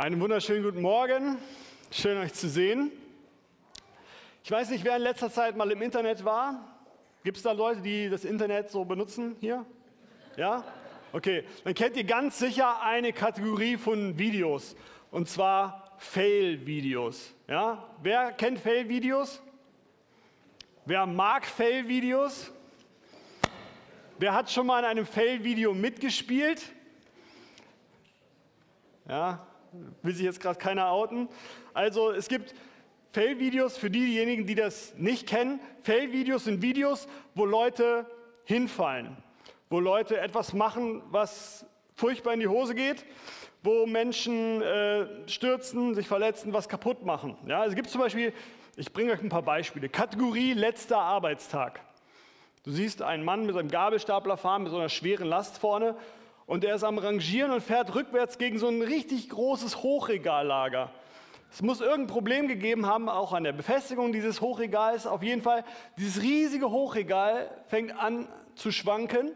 Einen wunderschönen guten Morgen. Schön euch zu sehen. Ich weiß nicht, wer in letzter Zeit mal im Internet war. Gibt es da Leute, die das Internet so benutzen hier? Ja? Okay, dann kennt ihr ganz sicher eine Kategorie von Videos und zwar Fail-Videos. Ja? Wer kennt Fail-Videos? Wer mag Fail-Videos? Wer hat schon mal in einem Fail-Video mitgespielt? Ja, will sich jetzt gerade keiner outen. Also es gibt Fail-Videos für diejenigen, die das nicht kennen. Fail-Videos sind Videos, wo Leute hinfallen, wo Leute etwas machen, was furchtbar in die Hose geht, wo Menschen äh, stürzen, sich verletzen, was kaputt machen. Ja, es gibt zum Beispiel, ich bringe euch ein paar Beispiele. Kategorie letzter Arbeitstag. Du siehst einen Mann mit einem Gabelstapler fahren, mit so einer schweren Last vorne und er ist am Rangieren und fährt rückwärts gegen so ein richtig großes Hochregallager. Es muss irgendein Problem gegeben haben, auch an der Befestigung dieses Hochregals. Auf jeden Fall, dieses riesige Hochregal fängt an zu schwanken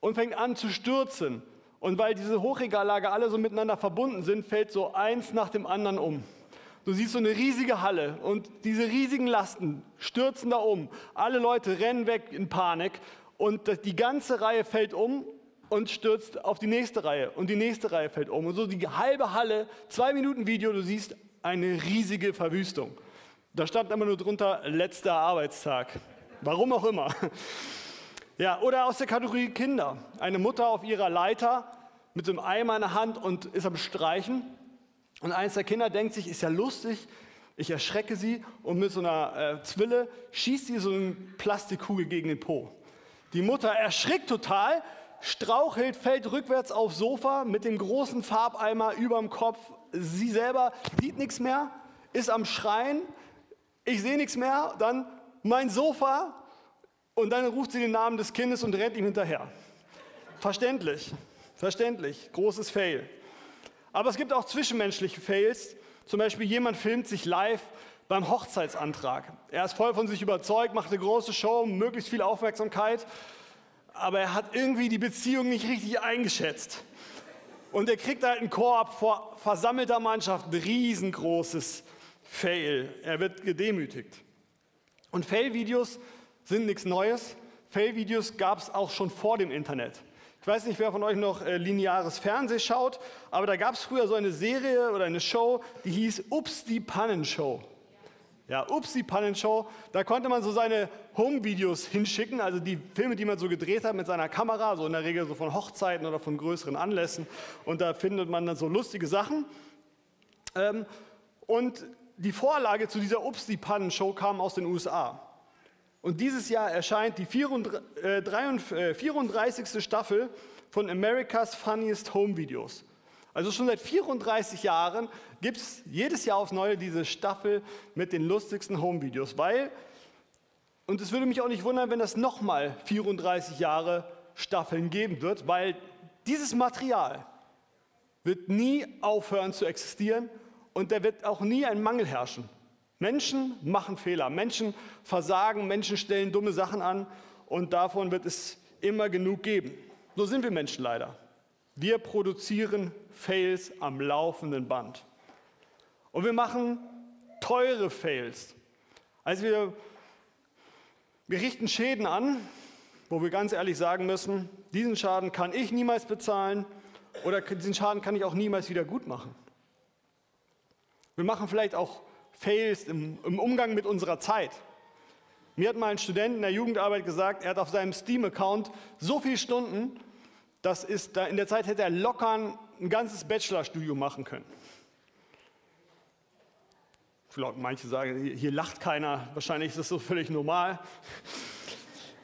und fängt an zu stürzen. Und weil diese Hochregallager alle so miteinander verbunden sind, fällt so eins nach dem anderen um. Du siehst so eine riesige Halle und diese riesigen Lasten stürzen da um. Alle Leute rennen weg in Panik und die ganze Reihe fällt um und stürzt auf die nächste Reihe und die nächste Reihe fällt um. Und so die halbe Halle, zwei Minuten Video, du siehst eine riesige Verwüstung. Da stand immer nur drunter letzter Arbeitstag. Warum auch immer. Ja, oder aus der Kategorie Kinder. Eine Mutter auf ihrer Leiter mit so einem Eimer in der Hand und ist am Streichen. Und eines der Kinder denkt sich, ist ja lustig, ich erschrecke sie und mit so einer äh, Zwille schießt sie so eine Plastikkugel gegen den Po. Die Mutter erschrickt total, strauchelt, fällt rückwärts aufs Sofa mit dem großen Farbeimer über dem Kopf. Sie selber sieht nichts mehr, ist am Schreien. Ich sehe nichts mehr. Dann mein Sofa. Und dann ruft sie den Namen des Kindes und rennt ihm hinterher. Verständlich, verständlich. Großes Fail. Aber es gibt auch zwischenmenschliche Fails. Zum Beispiel jemand filmt sich live beim Hochzeitsantrag. Er ist voll von sich überzeugt, macht eine große Show, möglichst viel Aufmerksamkeit aber er hat irgendwie die Beziehung nicht richtig eingeschätzt. Und er kriegt halt einen Korb vor versammelter Mannschaft, ein riesengroßes Fail. Er wird gedemütigt. Und Fail-Videos sind nichts Neues. Fail-Videos gab es auch schon vor dem Internet. Ich weiß nicht, wer von euch noch äh, lineares Fernsehen schaut, aber da gab es früher so eine Serie oder eine Show, die hieß Ups, die Pannenshow. Ja, Upsi Pannenshow, da konnte man so seine Home-Videos hinschicken, also die Filme, die man so gedreht hat mit seiner Kamera, so in der Regel so von Hochzeiten oder von größeren Anlässen. Und da findet man dann so lustige Sachen. Ähm, und die Vorlage zu dieser Upsi Pannenshow kam aus den USA. Und dieses Jahr erscheint die 34. Äh, äh, Staffel von America's Funniest Home Videos. Also schon seit 34 Jahren gibt es jedes Jahr aufs Neue diese Staffel mit den lustigsten Home-Videos, weil, und es würde mich auch nicht wundern, wenn das nochmal 34 Jahre Staffeln geben wird, weil dieses Material wird nie aufhören zu existieren und da wird auch nie ein Mangel herrschen. Menschen machen Fehler, Menschen versagen, Menschen stellen dumme Sachen an und davon wird es immer genug geben. So sind wir Menschen leider. Wir produzieren Fails am laufenden Band. Und wir machen teure Fails. Also wir, wir richten Schäden an, wo wir ganz ehrlich sagen müssen, diesen Schaden kann ich niemals bezahlen oder diesen Schaden kann ich auch niemals wieder gut machen. Wir machen vielleicht auch Fails im, im Umgang mit unserer Zeit. Mir hat mal ein Student in der Jugendarbeit gesagt, er hat auf seinem Steam-Account so viele Stunden das ist, in der Zeit hätte er locker ein ganzes Bachelorstudium machen können. Manche sagen, hier lacht keiner, wahrscheinlich ist das so völlig normal.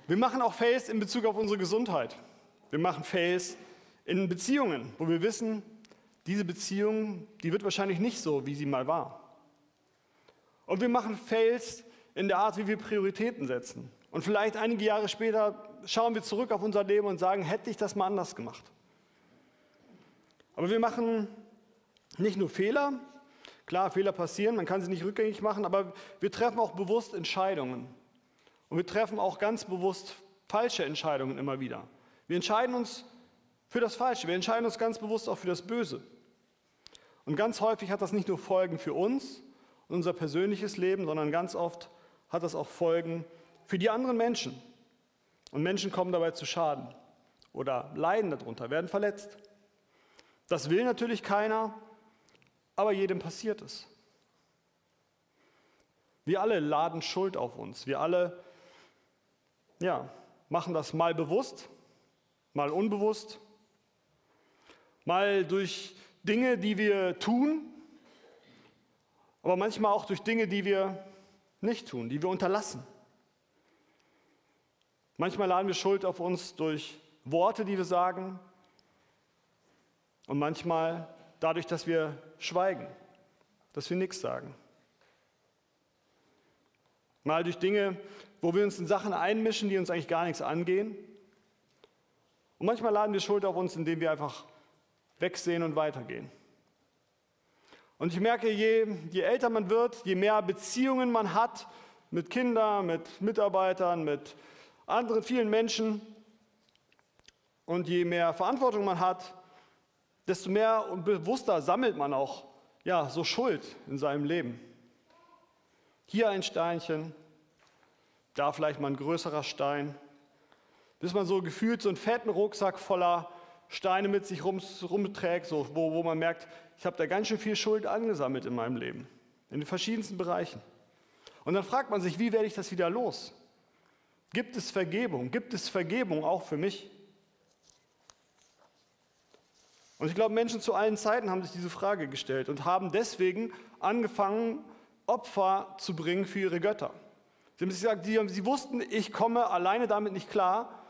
Wir machen auch Fails in Bezug auf unsere Gesundheit. Wir machen Fails in Beziehungen, wo wir wissen, diese Beziehung, die wird wahrscheinlich nicht so, wie sie mal war. Und wir machen Fails in der Art, wie wir Prioritäten setzen. Und vielleicht einige Jahre später schauen wir zurück auf unser Leben und sagen, hätte ich das mal anders gemacht. Aber wir machen nicht nur Fehler, klar, Fehler passieren, man kann sie nicht rückgängig machen, aber wir treffen auch bewusst Entscheidungen. Und wir treffen auch ganz bewusst falsche Entscheidungen immer wieder. Wir entscheiden uns für das Falsche, wir entscheiden uns ganz bewusst auch für das Böse. Und ganz häufig hat das nicht nur Folgen für uns und unser persönliches Leben, sondern ganz oft hat das auch Folgen für die anderen Menschen. Und Menschen kommen dabei zu Schaden oder leiden darunter, werden verletzt. Das will natürlich keiner, aber jedem passiert es. Wir alle laden Schuld auf uns. Wir alle ja, machen das mal bewusst, mal unbewusst, mal durch Dinge, die wir tun, aber manchmal auch durch Dinge, die wir nicht tun, die wir unterlassen. Manchmal laden wir Schuld auf uns durch Worte, die wir sagen und manchmal dadurch, dass wir schweigen, dass wir nichts sagen. Mal durch Dinge, wo wir uns in Sachen einmischen, die uns eigentlich gar nichts angehen. Und manchmal laden wir Schuld auf uns, indem wir einfach wegsehen und weitergehen. Und ich merke, je, je älter man wird, je mehr Beziehungen man hat mit Kindern, mit Mitarbeitern, mit anderen vielen Menschen und je mehr Verantwortung man hat, desto mehr und bewusster sammelt man auch ja, so Schuld in seinem Leben. Hier ein Steinchen, da vielleicht mal ein größerer Stein, bis man so gefühlt so einen fetten Rucksack voller Steine mit sich rum, rumträgt, so, wo, wo man merkt, ich habe da ganz schön viel Schuld angesammelt in meinem Leben, in den verschiedensten Bereichen. Und dann fragt man sich, wie werde ich das wieder los? Gibt es Vergebung? Gibt es Vergebung auch für mich? Und ich glaube, Menschen zu allen Zeiten haben sich diese Frage gestellt und haben deswegen angefangen, Opfer zu bringen für ihre Götter. Sie haben sich gesagt, sie, sie wussten, ich komme alleine damit nicht klar,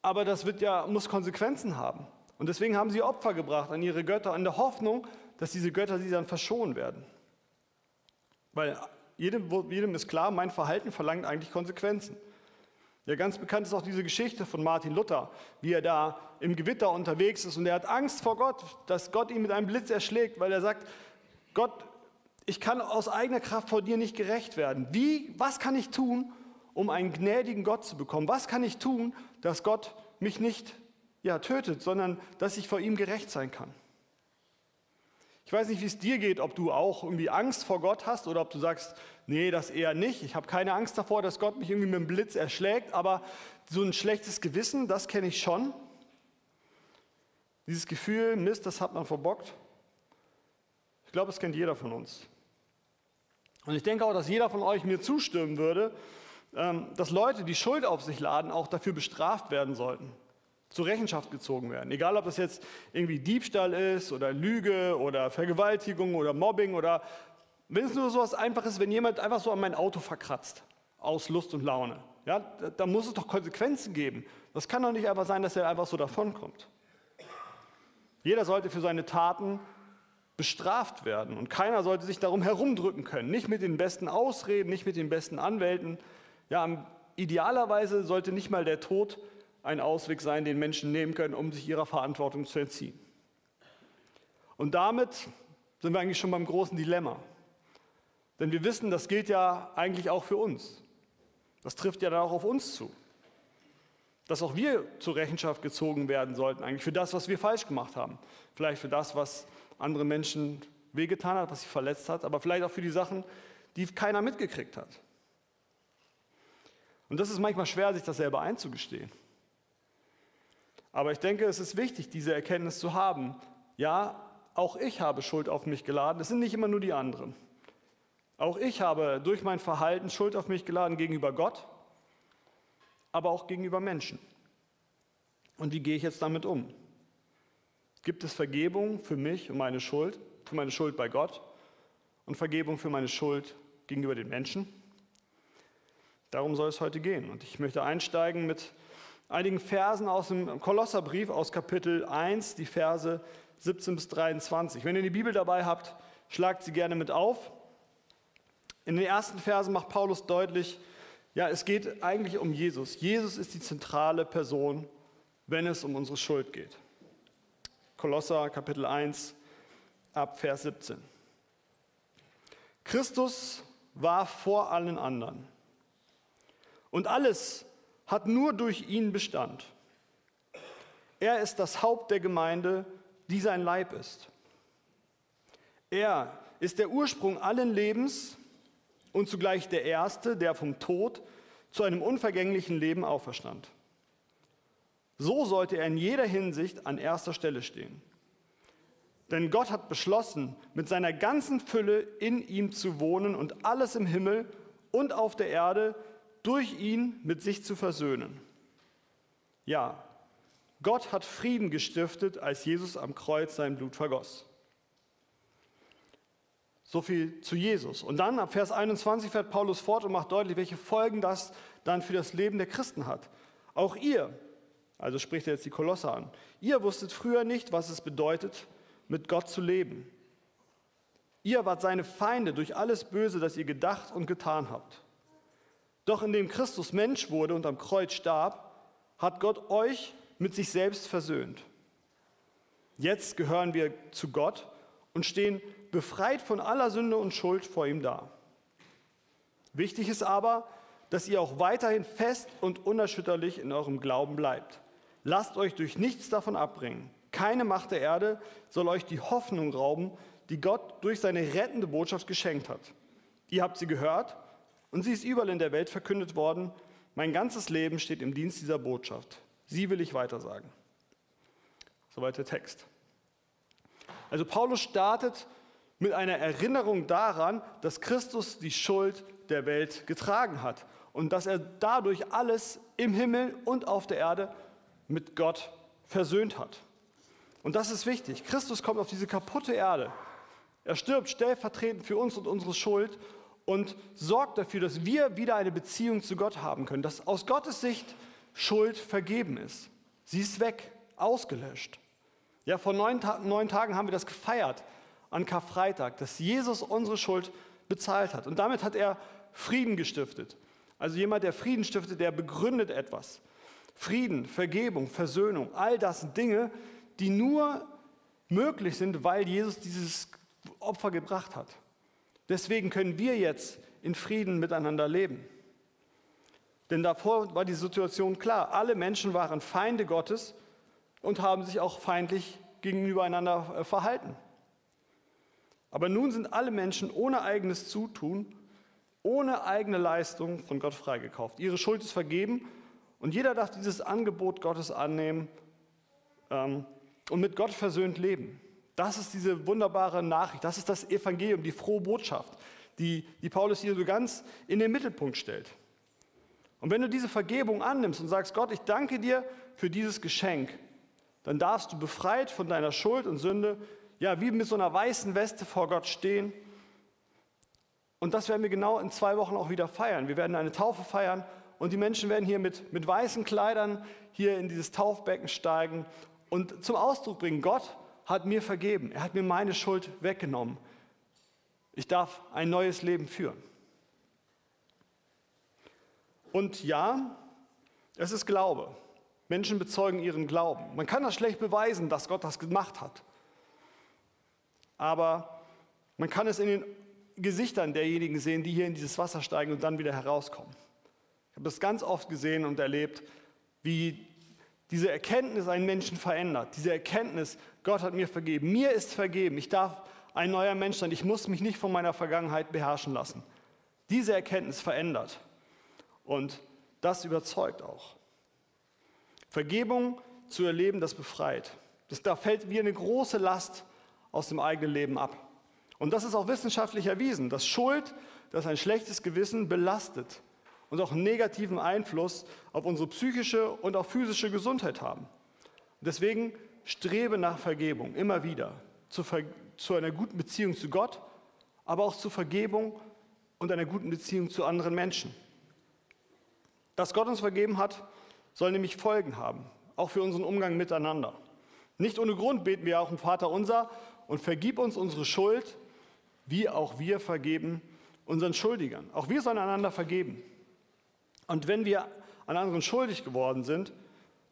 aber das wird ja, muss Konsequenzen haben. Und deswegen haben sie Opfer gebracht an ihre Götter, in der Hoffnung, dass diese Götter sie dann verschonen werden. Weil jedem, jedem ist klar, mein Verhalten verlangt eigentlich Konsequenzen. Ja, ganz bekannt ist auch diese Geschichte von Martin Luther, wie er da im Gewitter unterwegs ist und er hat Angst vor Gott, dass Gott ihn mit einem Blitz erschlägt, weil er sagt, Gott, ich kann aus eigener Kraft vor dir nicht gerecht werden. Wie, was kann ich tun, um einen gnädigen Gott zu bekommen? Was kann ich tun, dass Gott mich nicht ja, tötet, sondern dass ich vor ihm gerecht sein kann? Ich weiß nicht, wie es dir geht, ob du auch irgendwie Angst vor Gott hast oder ob du sagst, nee, das eher nicht. Ich habe keine Angst davor, dass Gott mich irgendwie mit dem Blitz erschlägt, aber so ein schlechtes Gewissen, das kenne ich schon. Dieses Gefühl, Mist, das hat man verbockt. Ich glaube, das kennt jeder von uns. Und ich denke auch, dass jeder von euch mir zustimmen würde, ähm, dass Leute, die Schuld auf sich laden, auch dafür bestraft werden sollten zur Rechenschaft gezogen werden. Egal, ob das jetzt irgendwie Diebstahl ist oder Lüge oder Vergewaltigung oder Mobbing oder wenn es nur so was Einfaches, wenn jemand einfach so an mein Auto verkratzt, aus Lust und Laune. Ja, da, da muss es doch Konsequenzen geben. Das kann doch nicht einfach sein, dass er einfach so davonkommt. Jeder sollte für seine Taten bestraft werden und keiner sollte sich darum herumdrücken können. Nicht mit den besten Ausreden, nicht mit den besten Anwälten. Ja, idealerweise sollte nicht mal der Tod ein Ausweg sein, den Menschen nehmen können, um sich ihrer Verantwortung zu entziehen. Und damit sind wir eigentlich schon beim großen Dilemma. Denn wir wissen, das gilt ja eigentlich auch für uns. Das trifft ja dann auch auf uns zu. Dass auch wir zur Rechenschaft gezogen werden sollten, eigentlich für das, was wir falsch gemacht haben. Vielleicht für das, was andere Menschen wehgetan hat, was sie verletzt hat, aber vielleicht auch für die Sachen, die keiner mitgekriegt hat. Und das ist manchmal schwer, sich das selber einzugestehen. Aber ich denke, es ist wichtig, diese Erkenntnis zu haben. Ja, auch ich habe Schuld auf mich geladen. Es sind nicht immer nur die anderen. Auch ich habe durch mein Verhalten Schuld auf mich geladen gegenüber Gott, aber auch gegenüber Menschen. Und wie gehe ich jetzt damit um? Gibt es Vergebung für mich und meine Schuld, für meine Schuld bei Gott und Vergebung für meine Schuld gegenüber den Menschen? Darum soll es heute gehen. Und ich möchte einsteigen mit einigen Versen aus dem Kolosserbrief aus Kapitel 1, die Verse 17 bis 23. Wenn ihr die Bibel dabei habt, schlagt sie gerne mit auf. In den ersten Versen macht Paulus deutlich, ja, es geht eigentlich um Jesus. Jesus ist die zentrale Person, wenn es um unsere Schuld geht. Kolosser Kapitel 1 ab Vers 17. Christus war vor allen anderen. Und alles hat nur durch ihn Bestand. Er ist das Haupt der Gemeinde, die sein Leib ist. Er ist der Ursprung allen Lebens und zugleich der Erste, der vom Tod zu einem unvergänglichen Leben auferstand. So sollte er in jeder Hinsicht an erster Stelle stehen. Denn Gott hat beschlossen, mit seiner ganzen Fülle in ihm zu wohnen und alles im Himmel und auf der Erde durch ihn mit sich zu versöhnen. Ja, Gott hat Frieden gestiftet, als Jesus am Kreuz sein Blut vergoss. So viel zu Jesus. Und dann ab Vers 21 fährt Paulus fort und macht deutlich, welche Folgen das dann für das Leben der Christen hat. Auch ihr, also spricht er jetzt die Kolosse an, ihr wusstet früher nicht, was es bedeutet, mit Gott zu leben. Ihr wart seine Feinde durch alles Böse, das ihr gedacht und getan habt. Doch indem Christus Mensch wurde und am Kreuz starb, hat Gott euch mit sich selbst versöhnt. Jetzt gehören wir zu Gott und stehen befreit von aller Sünde und Schuld vor ihm da. Wichtig ist aber, dass ihr auch weiterhin fest und unerschütterlich in eurem Glauben bleibt. Lasst euch durch nichts davon abbringen. Keine Macht der Erde soll euch die Hoffnung rauben, die Gott durch seine rettende Botschaft geschenkt hat. Ihr habt sie gehört und sie ist überall in der Welt verkündet worden. Mein ganzes Leben steht im Dienst dieser Botschaft. Sie will ich weitersagen. Soweit der Text. Also Paulus startet mit einer Erinnerung daran, dass Christus die Schuld der Welt getragen hat und dass er dadurch alles im Himmel und auf der Erde mit Gott versöhnt hat. Und das ist wichtig. Christus kommt auf diese kaputte Erde. Er stirbt stellvertretend für uns und unsere Schuld und sorgt dafür, dass wir wieder eine Beziehung zu Gott haben können, dass aus Gottes Sicht Schuld vergeben ist. Sie ist weg, ausgelöscht. Ja, vor neun, Ta neun Tagen haben wir das gefeiert an Karfreitag, dass Jesus unsere Schuld bezahlt hat. Und damit hat er Frieden gestiftet. Also jemand, der Frieden stiftet, der begründet etwas. Frieden, Vergebung, Versöhnung, all das sind Dinge, die nur möglich sind, weil Jesus dieses Opfer gebracht hat. Deswegen können wir jetzt in Frieden miteinander leben. Denn davor war die Situation klar. Alle Menschen waren Feinde Gottes und haben sich auch feindlich gegenüber einander äh, verhalten. Aber nun sind alle Menschen ohne eigenes Zutun, ohne eigene Leistung von Gott freigekauft. Ihre Schuld ist vergeben und jeder darf dieses Angebot Gottes annehmen ähm, und mit Gott versöhnt leben. Das ist diese wunderbare Nachricht, das ist das Evangelium, die frohe Botschaft, die, die Paulus hier so ganz in den Mittelpunkt stellt. Und wenn du diese Vergebung annimmst und sagst, Gott, ich danke dir für dieses Geschenk, dann darfst du befreit von deiner Schuld und Sünde, ja, wie mit so einer weißen Weste vor Gott stehen. Und das werden wir genau in zwei Wochen auch wieder feiern. Wir werden eine Taufe feiern und die Menschen werden hier mit, mit weißen Kleidern hier in dieses Taufbecken steigen und zum Ausdruck bringen, Gott, hat mir vergeben. Er hat mir meine Schuld weggenommen. Ich darf ein neues Leben führen. Und ja, es ist Glaube. Menschen bezeugen ihren Glauben. Man kann das schlecht beweisen, dass Gott das gemacht hat. Aber man kann es in den Gesichtern derjenigen sehen, die hier in dieses Wasser steigen und dann wieder herauskommen. Ich habe das ganz oft gesehen und erlebt, wie diese Erkenntnis einen Menschen verändert. Diese Erkenntnis, Gott hat mir vergeben. Mir ist vergeben. Ich darf ein neuer Mensch sein. Ich muss mich nicht von meiner Vergangenheit beherrschen lassen. Diese Erkenntnis verändert. Und das überzeugt auch. Vergebung zu erleben, das befreit. Das, da fällt wie eine große Last aus dem eigenen Leben ab. Und das ist auch wissenschaftlich erwiesen, dass Schuld, dass ein schlechtes Gewissen belastet und auch negativen Einfluss auf unsere psychische und auch physische Gesundheit haben. Deswegen strebe nach Vergebung immer wieder, zu, Ver zu einer guten Beziehung zu Gott, aber auch zur Vergebung und einer guten Beziehung zu anderen Menschen. Dass Gott uns vergeben hat, soll nämlich Folgen haben, auch für unseren Umgang miteinander. Nicht ohne Grund beten wir auch im Vater unser und vergib uns unsere Schuld, wie auch wir vergeben unseren Schuldigern. Auch wir sollen einander vergeben. Und wenn wir an anderen schuldig geworden sind,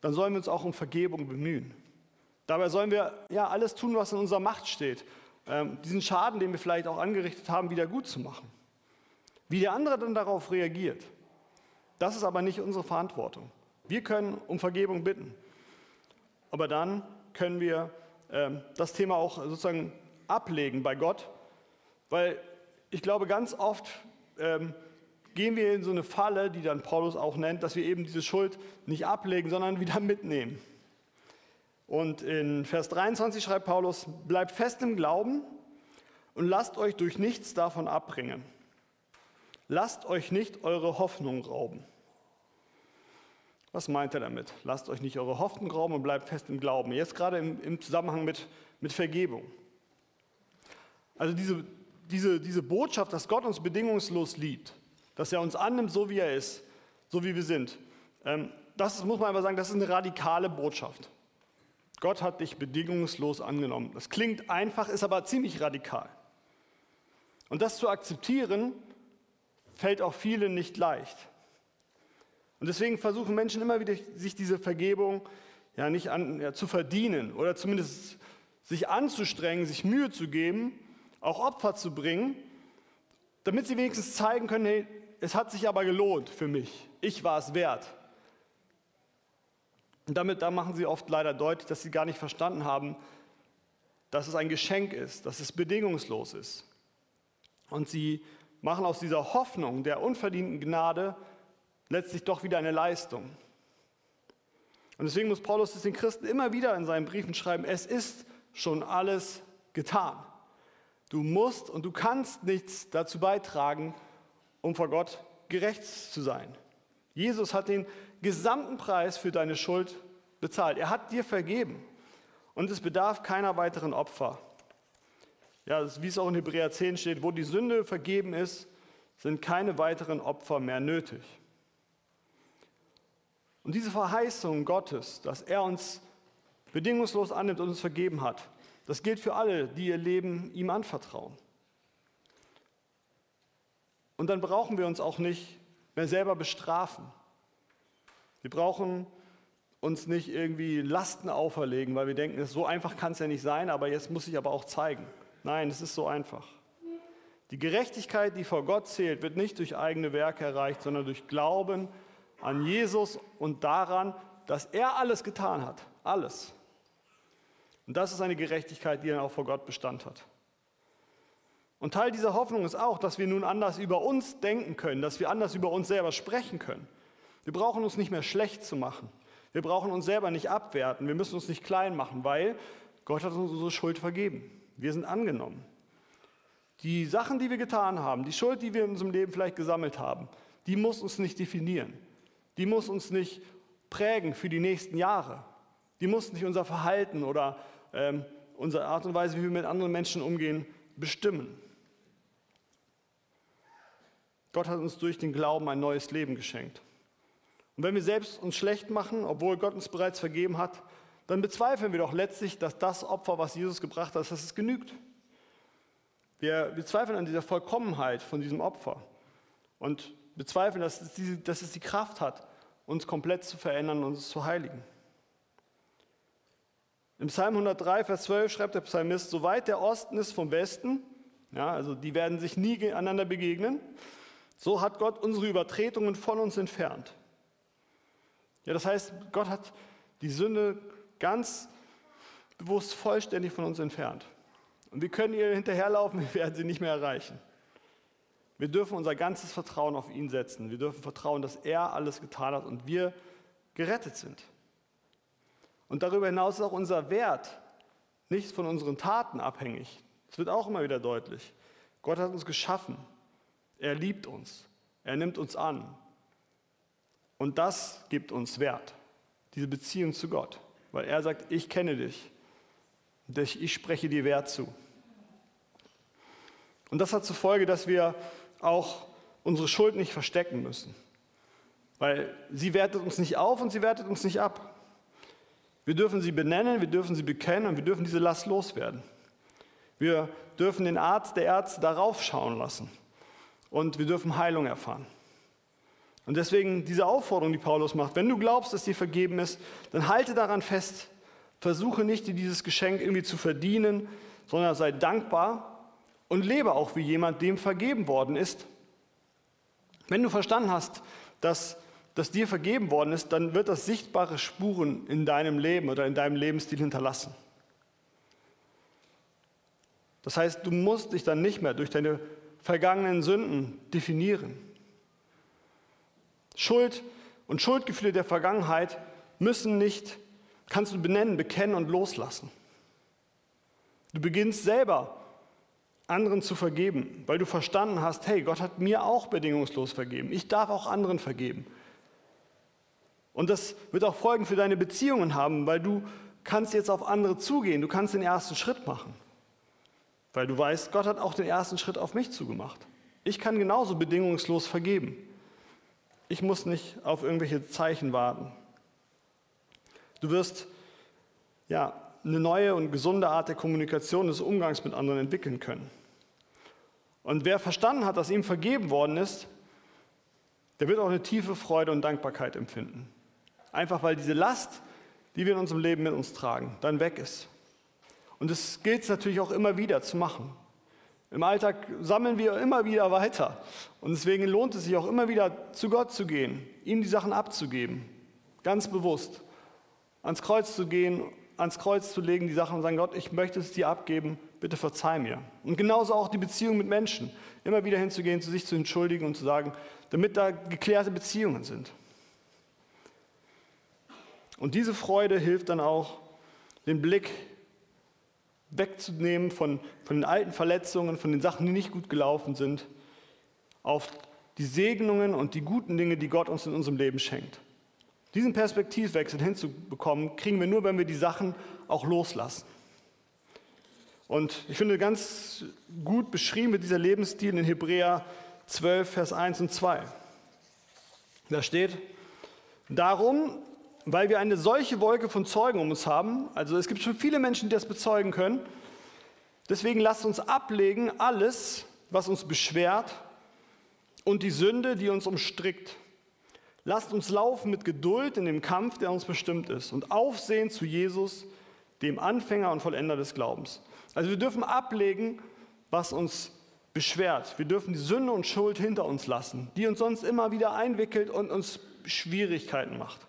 dann sollen wir uns auch um Vergebung bemühen. Dabei sollen wir ja alles tun, was in unserer Macht steht, ähm, diesen Schaden, den wir vielleicht auch angerichtet haben, wieder gut zu machen. Wie der andere dann darauf reagiert, das ist aber nicht unsere Verantwortung. Wir können um Vergebung bitten, aber dann können wir ähm, das Thema auch sozusagen ablegen bei Gott, weil ich glaube, ganz oft ähm, gehen wir in so eine Falle, die dann Paulus auch nennt, dass wir eben diese Schuld nicht ablegen, sondern wieder mitnehmen. Und in Vers 23 schreibt Paulus, bleibt fest im Glauben und lasst euch durch nichts davon abbringen. Lasst euch nicht eure Hoffnung rauben. Was meint er damit? Lasst euch nicht eure Hoffnung rauben und bleibt fest im Glauben. Jetzt gerade im, im Zusammenhang mit, mit Vergebung. Also diese, diese, diese Botschaft, dass Gott uns bedingungslos liebt, dass er uns annimmt, so wie er ist, so wie wir sind, ähm, das muss man aber sagen, das ist eine radikale Botschaft. Gott hat dich bedingungslos angenommen. Das klingt einfach, ist aber ziemlich radikal. Und das zu akzeptieren, fällt auch vielen nicht leicht. Und deswegen versuchen Menschen immer wieder, sich diese Vergebung ja nicht an, ja, zu verdienen oder zumindest sich anzustrengen, sich Mühe zu geben, auch Opfer zu bringen, damit sie wenigstens zeigen können, hey, es hat sich aber gelohnt für mich. Ich war es wert. Und damit da machen sie oft leider deutlich, dass sie gar nicht verstanden haben, dass es ein Geschenk ist, dass es bedingungslos ist. Und sie machen aus dieser Hoffnung der unverdienten Gnade letztlich doch wieder eine Leistung. Und deswegen muss Paulus es den Christen immer wieder in seinen Briefen schreiben, es ist schon alles getan. Du musst und du kannst nichts dazu beitragen, um vor Gott gerecht zu sein. Jesus hat den gesamten Preis für deine Schuld bezahlt. Er hat dir vergeben. Und es bedarf keiner weiteren Opfer. Ja, wie es auch in Hebräer 10 steht, wo die Sünde vergeben ist, sind keine weiteren Opfer mehr nötig. Und diese Verheißung Gottes, dass er uns bedingungslos annimmt und uns vergeben hat, das gilt für alle, die ihr Leben ihm anvertrauen. Und dann brauchen wir uns auch nicht mehr selber bestrafen. Wir brauchen uns nicht irgendwie Lasten auferlegen, weil wir denken, so einfach kann es ja nicht sein, aber jetzt muss ich aber auch zeigen. Nein, es ist so einfach. Die Gerechtigkeit, die vor Gott zählt, wird nicht durch eigene Werke erreicht, sondern durch Glauben an Jesus und daran, dass er alles getan hat. Alles. Und das ist eine Gerechtigkeit, die dann auch vor Gott Bestand hat. Und Teil dieser Hoffnung ist auch, dass wir nun anders über uns denken können, dass wir anders über uns selber sprechen können. Wir brauchen uns nicht mehr schlecht zu machen. Wir brauchen uns selber nicht abwerten. Wir müssen uns nicht klein machen, weil Gott hat uns unsere Schuld vergeben. Wir sind angenommen. Die Sachen, die wir getan haben, die Schuld, die wir in unserem Leben vielleicht gesammelt haben, die muss uns nicht definieren. Die muss uns nicht prägen für die nächsten Jahre. Die muss nicht unser Verhalten oder ähm, unsere Art und Weise, wie wir mit anderen Menschen umgehen, bestimmen. Gott hat uns durch den Glauben ein neues Leben geschenkt. Und wenn wir selbst uns schlecht machen, obwohl Gott uns bereits vergeben hat, dann bezweifeln wir doch letztlich, dass das Opfer, was Jesus gebracht hat, dass es genügt. Wir, wir zweifeln an dieser Vollkommenheit von diesem Opfer und bezweifeln, dass es, die, dass es die Kraft hat, uns komplett zu verändern und uns zu heiligen. Im Psalm 103, Vers 12 schreibt der Psalmist, soweit der Osten ist vom Westen, ja, also die werden sich nie einander begegnen, so hat Gott unsere Übertretungen von uns entfernt. Ja, das heißt, Gott hat die Sünde ganz bewusst vollständig von uns entfernt. Und wir können ihr hinterherlaufen, wir werden sie nicht mehr erreichen. Wir dürfen unser ganzes Vertrauen auf ihn setzen. Wir dürfen vertrauen, dass er alles getan hat und wir gerettet sind. Und darüber hinaus ist auch unser Wert nicht von unseren Taten abhängig. Das wird auch immer wieder deutlich. Gott hat uns geschaffen. Er liebt uns. Er nimmt uns an. Und das gibt uns Wert, diese Beziehung zu Gott. Weil er sagt, ich kenne dich. Ich spreche dir Wert zu. Und das hat zur Folge, dass wir auch unsere Schuld nicht verstecken müssen. Weil sie wertet uns nicht auf und sie wertet uns nicht ab. Wir dürfen sie benennen, wir dürfen sie bekennen und wir dürfen diese Last loswerden. Wir dürfen den Arzt der Ärzte darauf schauen lassen und wir dürfen Heilung erfahren. Und deswegen diese Aufforderung, die Paulus macht, wenn du glaubst, dass dir vergeben ist, dann halte daran fest. Versuche nicht, dir dieses Geschenk irgendwie zu verdienen, sondern sei dankbar und lebe auch wie jemand, dem vergeben worden ist. Wenn du verstanden hast, dass, dass dir vergeben worden ist, dann wird das sichtbare Spuren in deinem Leben oder in deinem Lebensstil hinterlassen. Das heißt, du musst dich dann nicht mehr durch deine vergangenen Sünden definieren. Schuld und Schuldgefühle der Vergangenheit müssen nicht, kannst du benennen, bekennen und loslassen. Du beginnst selber anderen zu vergeben, weil du verstanden hast, hey, Gott hat mir auch bedingungslos vergeben. Ich darf auch anderen vergeben. Und das wird auch Folgen für deine Beziehungen haben, weil du kannst jetzt auf andere zugehen, du kannst den ersten Schritt machen. Weil du weißt, Gott hat auch den ersten Schritt auf mich zugemacht. Ich kann genauso bedingungslos vergeben. Ich muss nicht auf irgendwelche Zeichen warten. Du wirst ja, eine neue und gesunde Art der Kommunikation, des Umgangs mit anderen entwickeln können. Und wer verstanden hat, dass ihm vergeben worden ist, der wird auch eine tiefe Freude und Dankbarkeit empfinden. Einfach weil diese Last, die wir in unserem Leben mit uns tragen, dann weg ist. Und das gilt es natürlich auch immer wieder zu machen. Im Alltag sammeln wir immer wieder weiter. Und deswegen lohnt es sich auch immer wieder zu Gott zu gehen, ihm die Sachen abzugeben, ganz bewusst. Ans Kreuz zu gehen, ans Kreuz zu legen, die Sachen und sagen, Gott, ich möchte es dir abgeben, bitte verzeih mir. Und genauso auch die Beziehung mit Menschen. Immer wieder hinzugehen, zu sich zu entschuldigen und zu sagen, damit da geklärte Beziehungen sind. Und diese Freude hilft dann auch, den Blick wegzunehmen von, von den alten Verletzungen, von den Sachen, die nicht gut gelaufen sind, auf die Segnungen und die guten Dinge, die Gott uns in unserem Leben schenkt. Diesen Perspektivwechsel hinzubekommen, kriegen wir nur, wenn wir die Sachen auch loslassen. Und ich finde ganz gut beschrieben wird dieser Lebensstil in Hebräer 12, Vers 1 und 2. Da steht, darum weil wir eine solche Wolke von Zeugen um uns haben. Also es gibt schon viele Menschen, die das bezeugen können. Deswegen lasst uns ablegen alles, was uns beschwert und die Sünde, die uns umstrickt. Lasst uns laufen mit Geduld in dem Kampf, der uns bestimmt ist und aufsehen zu Jesus, dem Anfänger und Vollender des Glaubens. Also wir dürfen ablegen, was uns beschwert. Wir dürfen die Sünde und Schuld hinter uns lassen, die uns sonst immer wieder einwickelt und uns Schwierigkeiten macht.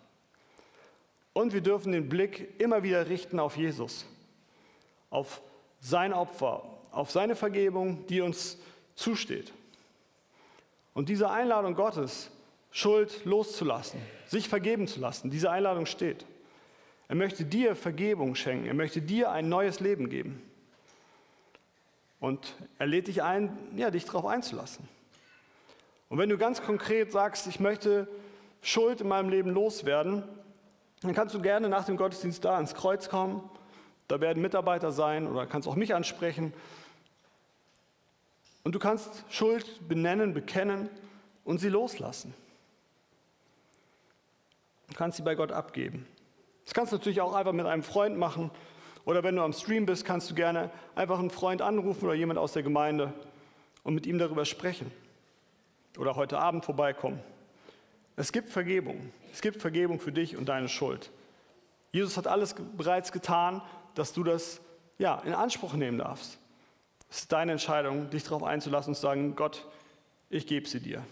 Und wir dürfen den Blick immer wieder richten auf Jesus, auf sein Opfer, auf seine Vergebung, die uns zusteht. Und diese Einladung Gottes, Schuld loszulassen, sich vergeben zu lassen, diese Einladung steht. Er möchte dir Vergebung schenken, er möchte dir ein neues Leben geben. Und er lädt dich ein, ja, dich darauf einzulassen. Und wenn du ganz konkret sagst, ich möchte Schuld in meinem Leben loswerden, dann kannst du gerne nach dem Gottesdienst da ans Kreuz kommen. Da werden Mitarbeiter sein oder kannst auch mich ansprechen. Und du kannst Schuld benennen, bekennen und sie loslassen. Du kannst sie bei Gott abgeben. Das kannst du natürlich auch einfach mit einem Freund machen. Oder wenn du am Stream bist, kannst du gerne einfach einen Freund anrufen oder jemand aus der Gemeinde und mit ihm darüber sprechen. Oder heute Abend vorbeikommen. Es gibt Vergebung. Es gibt Vergebung für dich und deine Schuld. Jesus hat alles bereits getan, dass du das ja, in Anspruch nehmen darfst. Es ist deine Entscheidung, dich darauf einzulassen und zu sagen, Gott, ich gebe sie dir.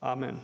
Amen.